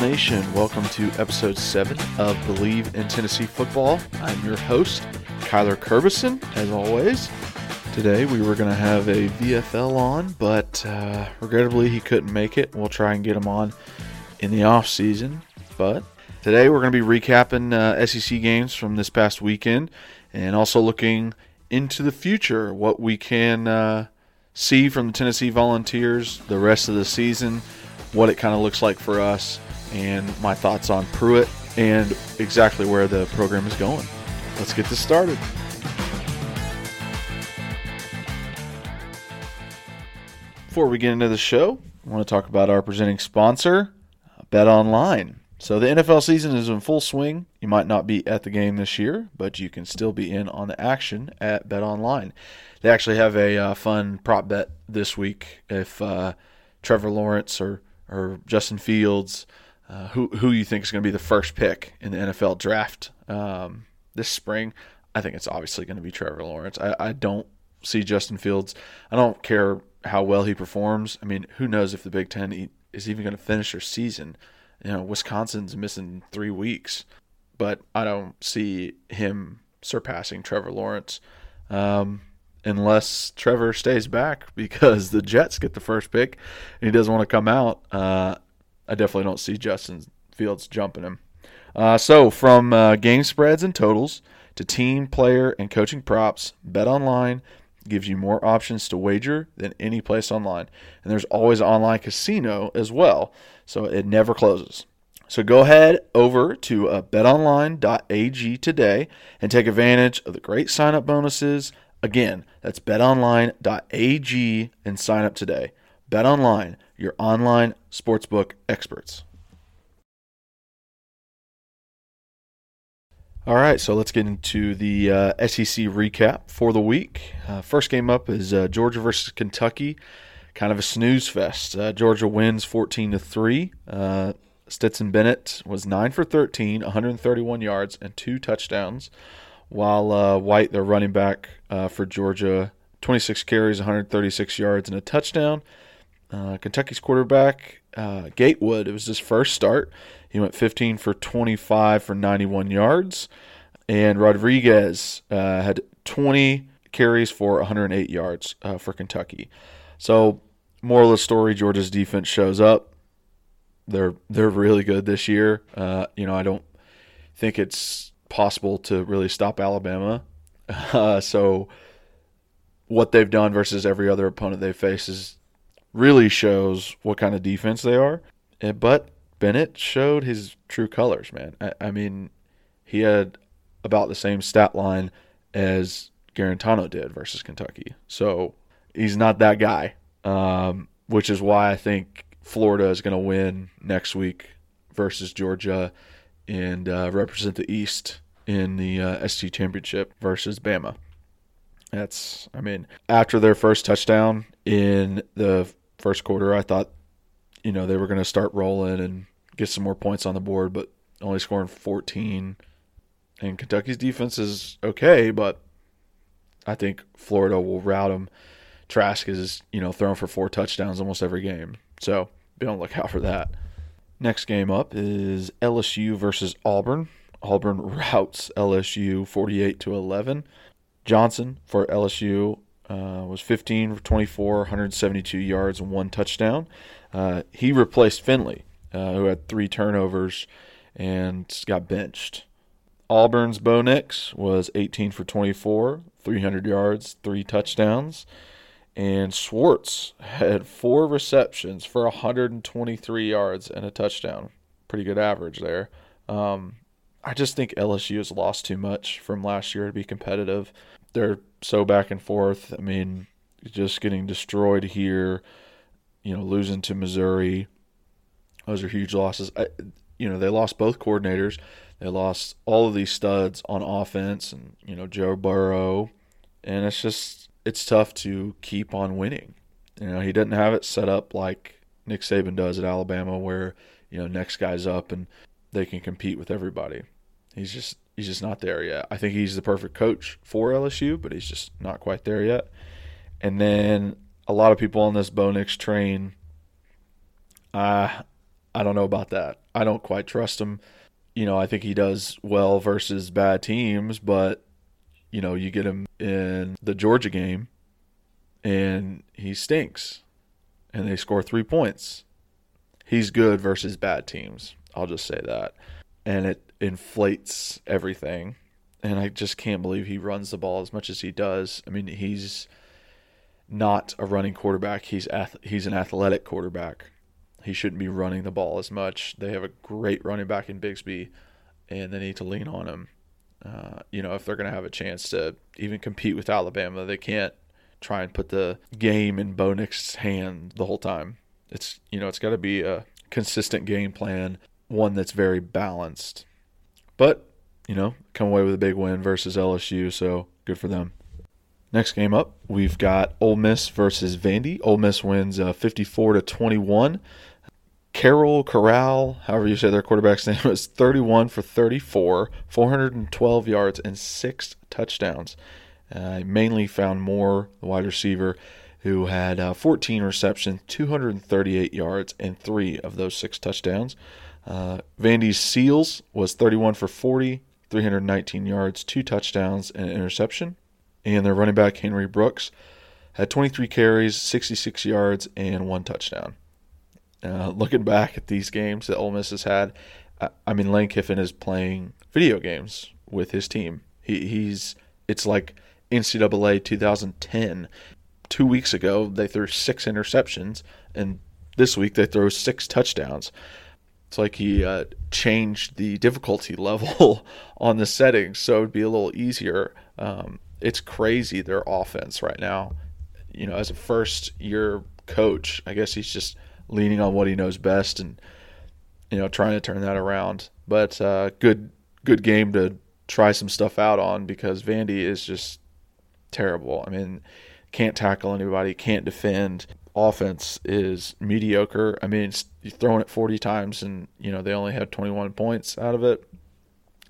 Nation. Welcome to episode 7 of Bleav in Tennessee Football. I'm your host, Kyler Kerbison, as always. Today we were going to have a VFL on, but uh, regrettably he couldn't make it. We'll try and get him on in the off season. But today we're going to be recapping uh, SEC games from this past weekend and also looking into the future, what we can uh, see from the Tennessee Volunteers the rest of the season what it kind of looks like for us, and my thoughts on Pruitt and exactly where the program is going. Let's get this started. Before we get into the show, I want to talk about our presenting sponsor, Bet Online. So the NFL season is in full swing. You might not be at the game this year, but you can still be in on the action at Bet Online. They actually have a uh, fun prop bet this week if uh, Trevor Lawrence or or Justin Fields, uh, who who you think is going to be the first pick in the NFL draft um, this spring. I think it's obviously going to be Trevor Lawrence. I, I don't see Justin Fields. I don't care how well he performs. I mean, who knows if the Big Ten is even going to finish their season? You know, Wisconsin's missing three weeks, but I don't see him surpassing Trevor Lawrence. Um, unless Trevor stays back because the Jets get the first pick and he doesn't want to come out. Uh, I definitely don't see Justin Fields jumping him. Uh, so from uh, game spreads and totals to team, player, and coaching props, Bet Online gives you more options to wager than any place online. And there's always online casino as well, so it never closes. So go ahead over to uh, betonline.ag today and take advantage of the great sign up bonuses Again, that's betonline.ag and sign up today. BetOnline, your online sportsbook experts. All right, so let's get into the uh, SEC recap for the week. Uh, first game up is uh, Georgia versus Kentucky. Kind of a snooze fest. Uh, Georgia wins 14 to 3. Uh, Stetson Bennett was 9 for 13, 131 yards, and two touchdowns while uh, White, their running back for Georgia, 26 carries, 136 yards, and a touchdown. Uh, Kentucky's quarterback, uh, Gatewood, it was his first start. He went 15 for 25 for 91 yards. And Rodriguez uh, had 20 carries for 108 yards uh, for Kentucky. So, moral of the story Georgia's defense shows up. They're they're really good this year. you know, I don't think it's possible to really stop Alabama. Uh, so what they've done versus every other opponent they face is really shows what kind of defense they are. But Bennett showed his true colors, man. I, I mean, he had about the same stat line as Guarantano did versus Kentucky. So he's not that guy, um, which is why I think Florida is going to win next week versus Georgia and uh, represent the East in the uh, championship versus Bama. That's, I mean, after their first touchdown in the first quarter, I thought, you know, they were going to start rolling and get some more points on the board, but only scoring 14. And Kentucky's defense is okay, but I think Florida will rout them. Trask is, you know, throwing for four touchdowns almost every game. So be on the lookout for that. Next game up is LSU versus Auburn. Auburn routs LSU 48 to 11. Johnson for LSU uh, was 15 for 24, 172 yards and one touchdown. Uh, he replaced Finley, uh, who had three turnovers and got benched. Auburn's Bo Nix was 18 for 24, 300 yards, three touchdowns. And Schwartz had four receptions for 123 yards and a touchdown. Pretty good average there. Um, I just think LSU has lost too much from last year to be competitive. They're so back and forth. I mean, just getting destroyed here, you know, losing to Missouri. Those are huge losses. I, you know, they lost both coordinators. They lost all of these studs on offense and, you know, Joe Burrow. And it's just, it's tough to keep on winning. You know, he doesn't have it set up like Nick Saban does at Alabama where, you know, next guy's up and they can compete with everybody. He's just he's just not there yet. I think he's the perfect coach for LSU, but he's just not quite there yet. And then a lot of people on this Bo Nix train, uh, I don't know about that. I don't quite trust him. You know, I think he does well versus bad teams, but you know, you get him in the Georgia game and he stinks and they score 3 points. He's good versus bad teams. I'll just say that. And it inflates everything. And I just can't believe he runs the ball as much as he does. I mean, he's not a running quarterback. He's ath- he's an athletic quarterback. He shouldn't be running the ball as much. They have a great running back in Bigsby, and they need to lean on him. Uh, you know, if they're going to have a chance to even compete with Alabama, they can't try and put the game in Bo hand the whole time. It's you know, it's got to be a consistent game plan, one that's very balanced. But you know, come away with a big win versus LSU, so good for them. Next game up, we've got Ole Miss versus Vandy. Ole Miss wins uh, 54 to 21. Carroll Corral, however you say their quarterback's name, was 31 for 34, 412 yards, and six touchdowns. Uh, I mainly found Moore, the wide receiver, who had uh, 14 receptions, 238 yards, and three of those six touchdowns. Uh, Vandy's Seals was 31 for 40, 319 yards, two touchdowns, and an interception. And their running back, Henry Brooks, had 23 carries, 66 yards, and one touchdown. Uh, looking back at these games that Ole Miss has had, I, mean, Lane Kiffin is playing video games with his team. He, he's it's like NCAA 2010. Two weeks ago, they threw six interceptions, and this week they throw six touchdowns. It's like he uh, changed the difficulty level on the settings so it'd be a little easier. Um, it's crazy their offense right now. You know, as a first year coach, I guess he's just leaning on what he knows best and you know trying to turn that around. But uh, good good game to try some stuff out on because Vandy is just terrible. I mean, can't tackle anybody, can't defend. Offense is mediocre. I mean, you're throwing it 40 times and you know they only had 21 points out of it.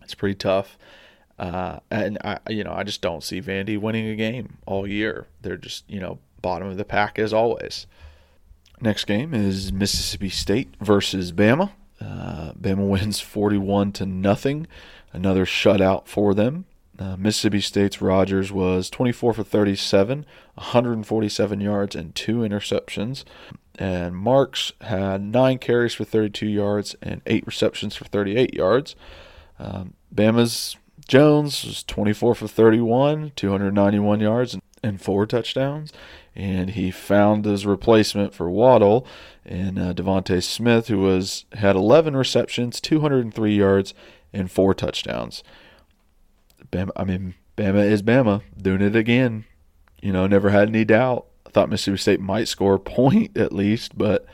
It's pretty tough. Uh, and I, you know, I just don't see Vandy winning a game all year. They're just, you know, bottom of the pack as always. Next game is Mississippi State versus Bama. Uh, Bama wins 41 to nothing. Another shutout for them. Uh, Mississippi State's Rogers was 24 for 37, 147 yards, and two interceptions. And Marks had nine carries for 32 yards and eight receptions for 38 yards. Um, Bama's Jones was 24 for 31, 291 yards, and four touchdowns and he found his replacement for Waddle in uh, DeVonta Smith, who was had 11 receptions, 203 yards, and four touchdowns. Bama, I mean, Bama is Bama doing it again. You know, never had any doubt. I thought Mississippi State might score a point at least, but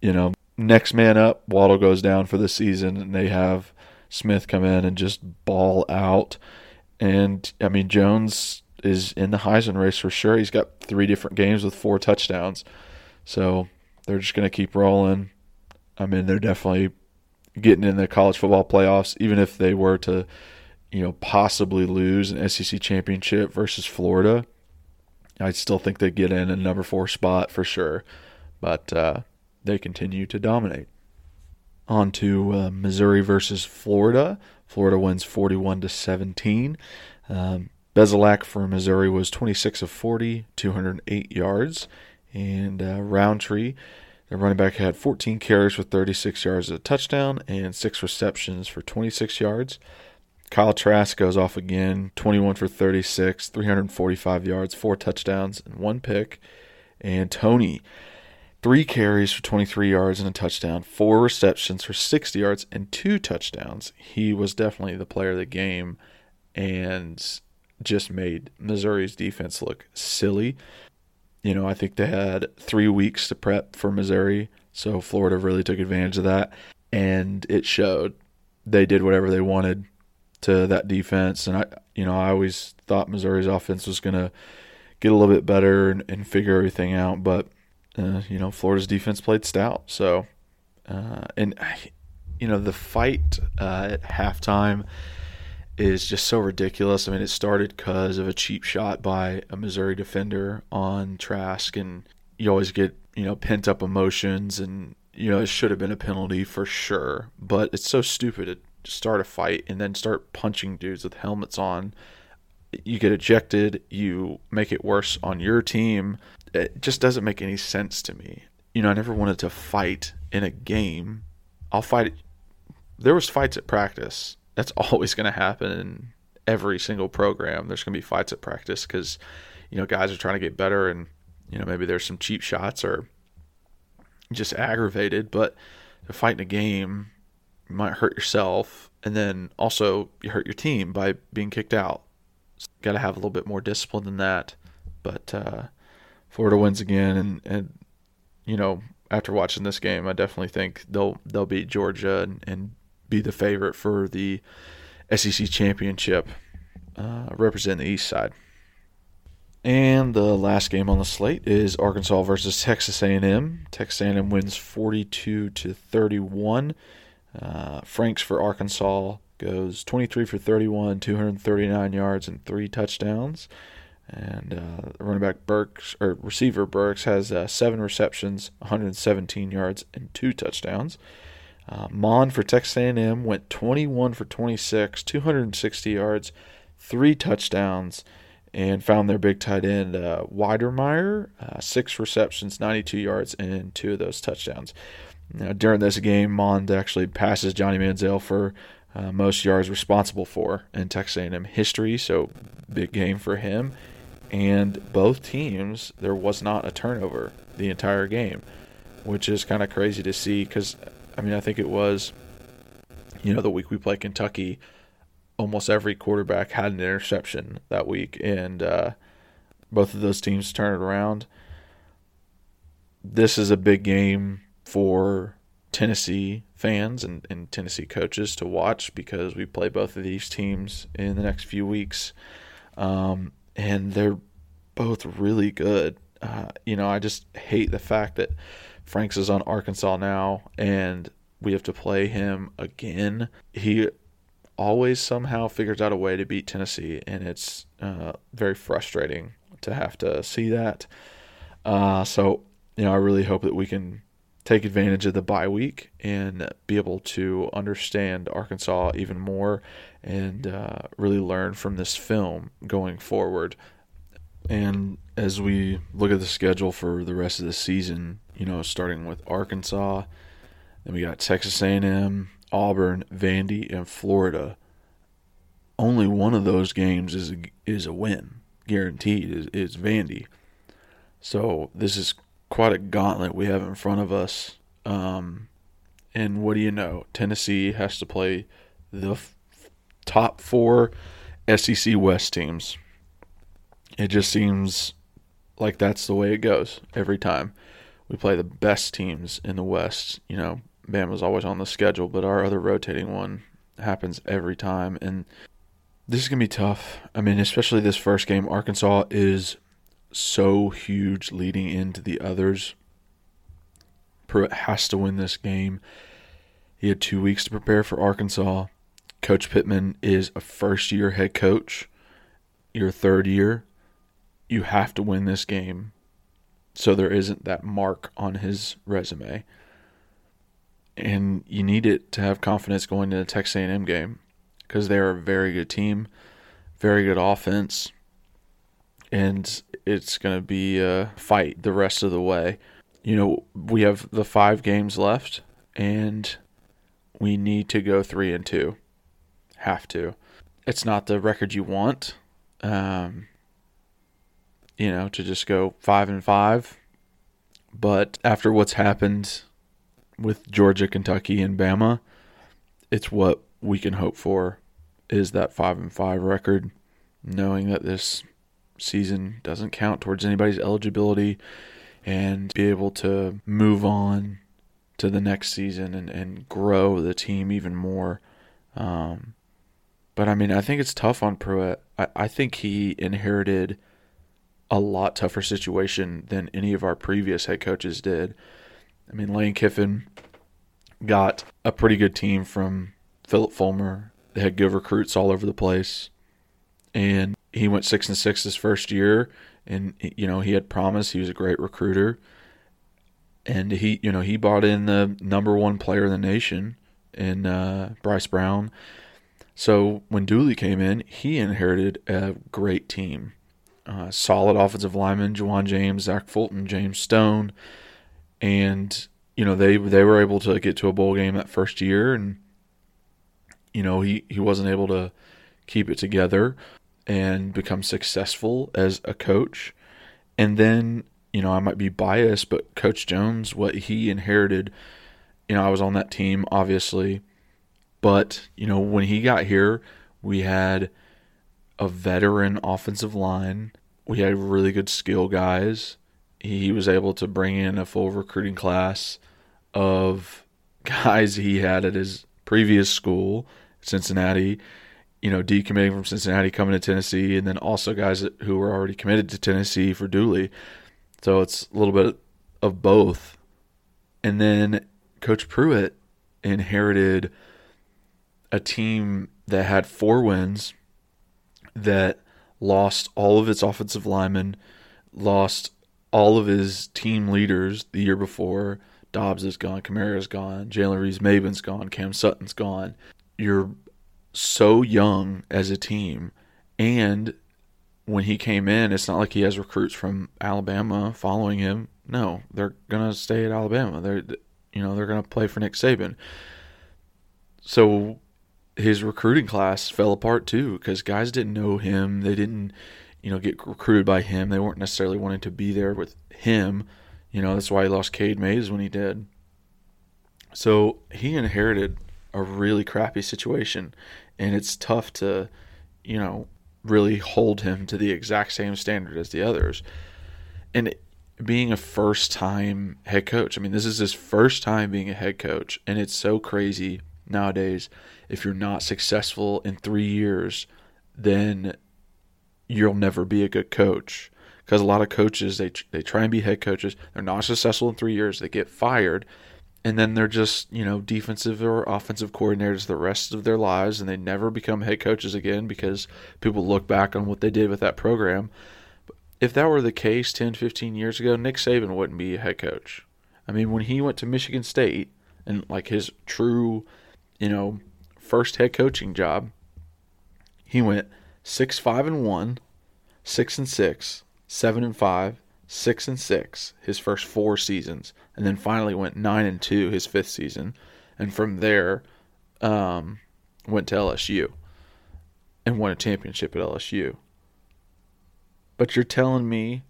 you know, next man up, Waddle goes down for the season, and they have Smith come in and just ball out. And I mean, Jones is in the Heisman race for sure. He's got three different games with four touchdowns. So they're just going to keep rolling. I mean, they're definitely getting in the college football playoffs, even if they were to, you know, possibly lose an SEC championship versus Florida. I still think they get in a number four spot for sure, but uh, they continue to dominate. On to uh, Missouri versus Florida. Florida wins 41 to 17. Um, Bazelak for Missouri was 26 of 40, 208 yards. And uh, Rountree, the running back, had 14 carries for 36 yards a touchdown and six receptions for 26 yards. Kyle Trask goes off again, 21 for 36, 345 yards, four touchdowns, and one pick. And Toney, three carries for 23 yards and a touchdown, four receptions for 60 yards, and two touchdowns. He was definitely the player of the game. And just made Missouri's defense look silly. You know, I think they had three weeks to prep for Missouri, so Florida really took advantage of that, and it showed. they did whatever they wanted to that defense, and I, you know, I always thought Missouri's offense was going to get a little bit better and, and figure everything out, but uh, you know, Florida's defense played stout. So, uh, and you know, the fight uh, at halftime is just so ridiculous. I mean, it started because of a cheap shot by a Missouri defender on Trask, and you always get you know pent up emotions, and you know it should have been a penalty for sure. But it's so stupid to start a fight and then start punching dudes with helmets on. You get ejected. You make it worse on your team. It just doesn't make any sense to me. You know, I never wanted to fight in a game. I'll fight. There was fights at practice that's always going to happen in every single program. There's going to be fights at practice because you know guys are trying to get better, and you know maybe there's some cheap shots or just aggravated. But to fight in a game, you might hurt yourself, and then also you hurt your team by being kicked out. So Got to have a little bit more discipline than that. But uh, Florida wins again, and and you know after watching this game, I definitely think they'll they'll beat Georgia and, and be the favorite for the SEC championship, uh, represent the East Side. And the last game on the slate is Arkansas versus Texas A&M. Texas A&M wins 42 to 31. Uh, Franks for Arkansas goes 23 for 31, 239 yards and three touchdowns. And uh, running back Burks or receiver Burks has uh, seven receptions, 117 yards and two touchdowns. Uh, Mond for Texas A&M went 21 for 26, 260 yards, three touchdowns, and found their big tight end uh, Wydermyer, uh, six receptions, 92 yards, and two of those touchdowns. Now, during this game, Mond actually passes Johnny Manziel for uh, most yards responsible for in Texas A&M history, so big game for him. And both teams, there was not a turnover the entire game, which is kind of crazy to see because I mean, I think it was, you know, the week we played Kentucky, almost every quarterback had an interception that week, and uh, both of those teams turned it around. This is a big game for Tennessee fans and, and Tennessee coaches to watch because we play both of these teams in the next few weeks. Um, and they're both really good. Uh, you know, I just hate the fact that Franks is on Arkansas now, and we have to play him again. He always somehow figures out a way to beat Tennessee, and it's uh, very frustrating to have to see that. Uh, so, you know, I really hope that we can take advantage of the bye week and be able to understand Arkansas even more and uh, really learn from this film going forward. And as we look at the schedule for the rest of the season, you know, starting with Arkansas, then we got Texas A&M, Auburn, Vandy, and Florida. Only one of those games is a, is a win, guaranteed. Is, is Vandy. So this is quite a gauntlet we have in front of us. Um, and what do you know? Tennessee has to play the f- top four SEC West teams. It just seems like that's the way it goes every time we play the best teams in the West. You know, Bama's always on the schedule, but our other rotating one happens every time. And this is going to be tough. I mean, especially this first game. Arkansas is so huge leading into the others. Pruitt has to win this game. He had two weeks to prepare for Arkansas. Coach Pittman is a first year head coach. Your third year. You have to win this game so there isn't that mark on his resume. And you need it to have confidence going to the Texas A&M game because they are a very good team, very good offense, and it's going to be a fight the rest of the way. You know, we have the five games left, and we need to go three and two. Have to. It's not the record you want. Um, you know, to just go five and five. But after what's happened with Georgia, Kentucky, and Bama, it's what we can hope for is that five and five record, knowing that this season doesn't count towards anybody's eligibility and be able to move on to the next season and, and grow the team even more Um, but I mean, I think it's tough on Pruitt. I, I think he inherited a lot tougher situation than any of our previous head coaches did. I mean, Lane Kiffin got a pretty good team from Philip Fulmer. They had good recruits all over the place, and he went six and six his first year. And you know, he had promise. He was a great recruiter, and he, you know, he bought in the number one player in the nation in uh, Bryce Brown. So when Dooley came in, he inherited a great team. Uh, solid offensive lineman, Ja'Wuan James, Zach Fulton, James Stone, and you know they they were able to get to a bowl game that first year, and you know he he wasn't able to keep it together and become successful as a coach, and then you know I might be biased, but Coach Jones, what he inherited, you know I was on that team obviously, but you know when he got here, we had a veteran offensive line. We had really good skill guys. He was able to bring in a full recruiting class of guys he had at his previous school, Cincinnati, you know, decommitting from Cincinnati, coming to Tennessee, and then also guys who were already committed to Tennessee for Dooley. So it's a little bit of both. And then Coach Pruitt inherited a team that had four wins that lost all of its offensive linemen, lost all of his team leaders the year before. Dobbs is gone, Kamara's gone, Jalen Reeves Maybin's gone, Cam Sutton's gone. You're so young as a team, and when he came in, it's not like he has recruits from Alabama following him. No, they're gonna stay at Alabama. They're you know they're gonna play for Nick Saban. So his recruiting class fell apart too because guys didn't know him. They didn't, you know, get recruited by him. They weren't necessarily wanting to be there with him. You know, that's why he lost Cade Mays when he did. So he inherited a really crappy situation, and it's tough to, you know, really hold him to the exact same standard as the others. And being a first time head coach, I mean, this is his first time being a head coach, and it's so crazy nowadays if you're not successful in three years, then you'll never be a good coach. Because a lot of coaches, they they try and be head coaches, they're not successful in three years, they get fired, and then they're just you know defensive or offensive coordinators the rest of their lives, and they never become head coaches again because people look back on what they did with that program. If that were the case 10, 15 years ago, Nick Saban wouldn't be a head coach. I mean, when he went to Michigan State and like his true, you know, first head coaching job, he went six five and one, six and six, seven and five, six and six his first four seasons, and then finally went nine and two his fifth season, and from there, um, went to LSU and won a championship at LSU. But you're telling me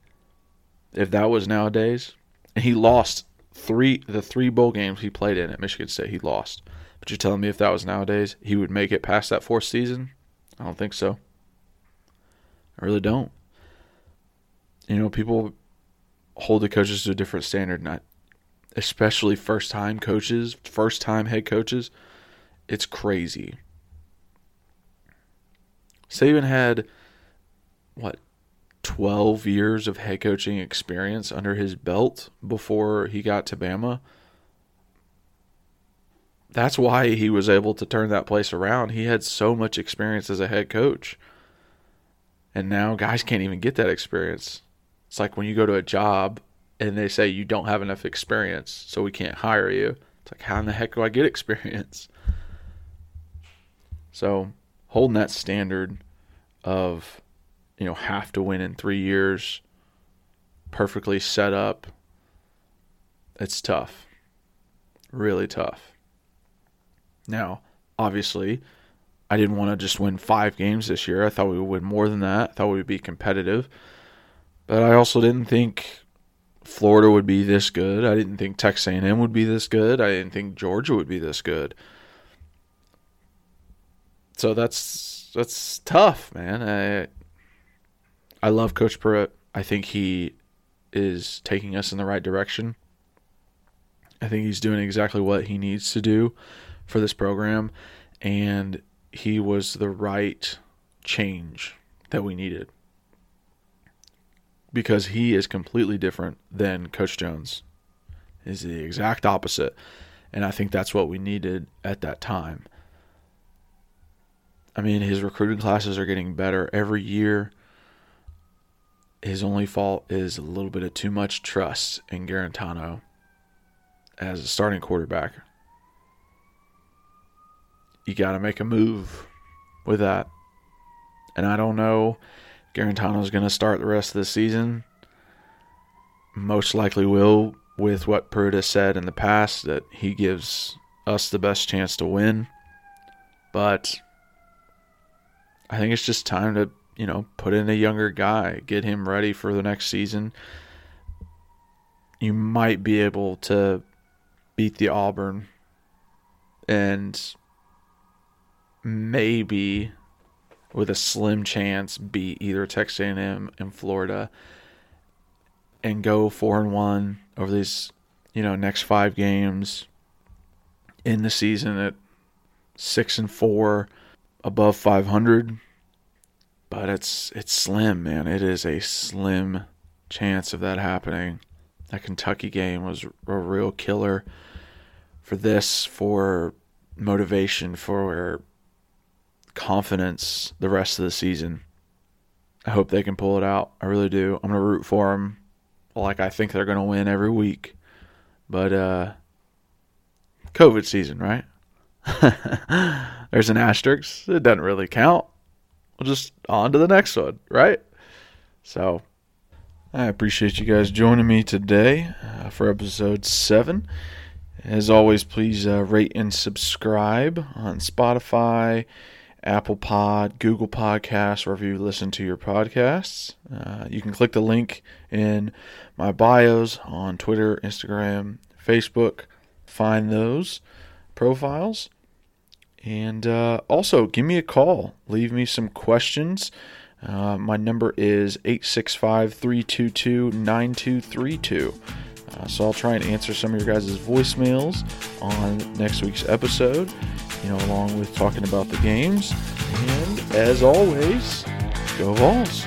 if that was nowadays, and he lost three the three bowl games he played in at Michigan State, he lost. But you're telling me if that was nowadays, he would make it past that fourth season? I don't think so. I really don't. You know, people hold the coaches to a different standard, not especially first time coaches, first time head coaches. It's crazy. Saban had what 12 years of head coaching experience under his belt before he got to Bama that's why he was able to turn that place around. He had so much experience as a head coach. And now guys can't even get that experience. It's like when you go to a job and they say you don't have enough experience, so we can't hire you. It's like, how in the heck do I get experience? So, holding that standard of, you know, have to win in three years, perfectly set up, it's tough. Really tough. Now, obviously, I didn't want to just win five games this year. I thought we would win more than that. I thought we would be competitive. But I also didn't think Florida would be this good. I didn't think Texas A&M would be this good. I didn't think Georgia would be this good. So that's that's tough, man. I I love Coach Pruitt. I think he is taking us in the right direction. I think he's doing exactly what he needs to do for this program. and he was the right change that we needed because he is completely different than Coach Jones. Is the exact opposite, and I think that's what we needed at that time. I mean, his recruiting classes are getting better every year. His only fault is a little bit of too much trust in Guarantano as a starting quarterback. You got to make a move with that. And I don't know. Guarantano's going to start the rest of the season. Most likely will, with what has said in the past, that he gives us the best chance to win. But I think it's just time to, you know, put in a younger guy, get him ready for the next season. You might be able to beat the Auburn and maybe with a slim chance beat either Texas A&M in Florida and go 4 and 1 over these, you know, next 5 games in the season at 6 and 4 above 500 but it's it's slim man. It is a slim chance of that happening. That Kentucky game was a real killer for this for motivation for confidence the rest of the season I hope they can pull it out I really do I'm going to root for them like I think they're going to win every week but uh COVID season right There's an asterisk. It doesn't really count. We'll just on to the next one, right? So, I appreciate you guys joining me today uh, for episode seven. As always, please uh, rate and subscribe on Spotify, Apple Pod, Google Podcasts, wherever you listen to your podcasts. Uh, you can click the link in my bios on Twitter, Instagram, Facebook. Find those profiles. And uh, also, give me a call. Leave me some questions. Uh, my number is 865 322 9232. Uh, so I'll try and answer some of your guys' voicemails on next week's episode, you know, along with talking about the games. And as always, go Vols.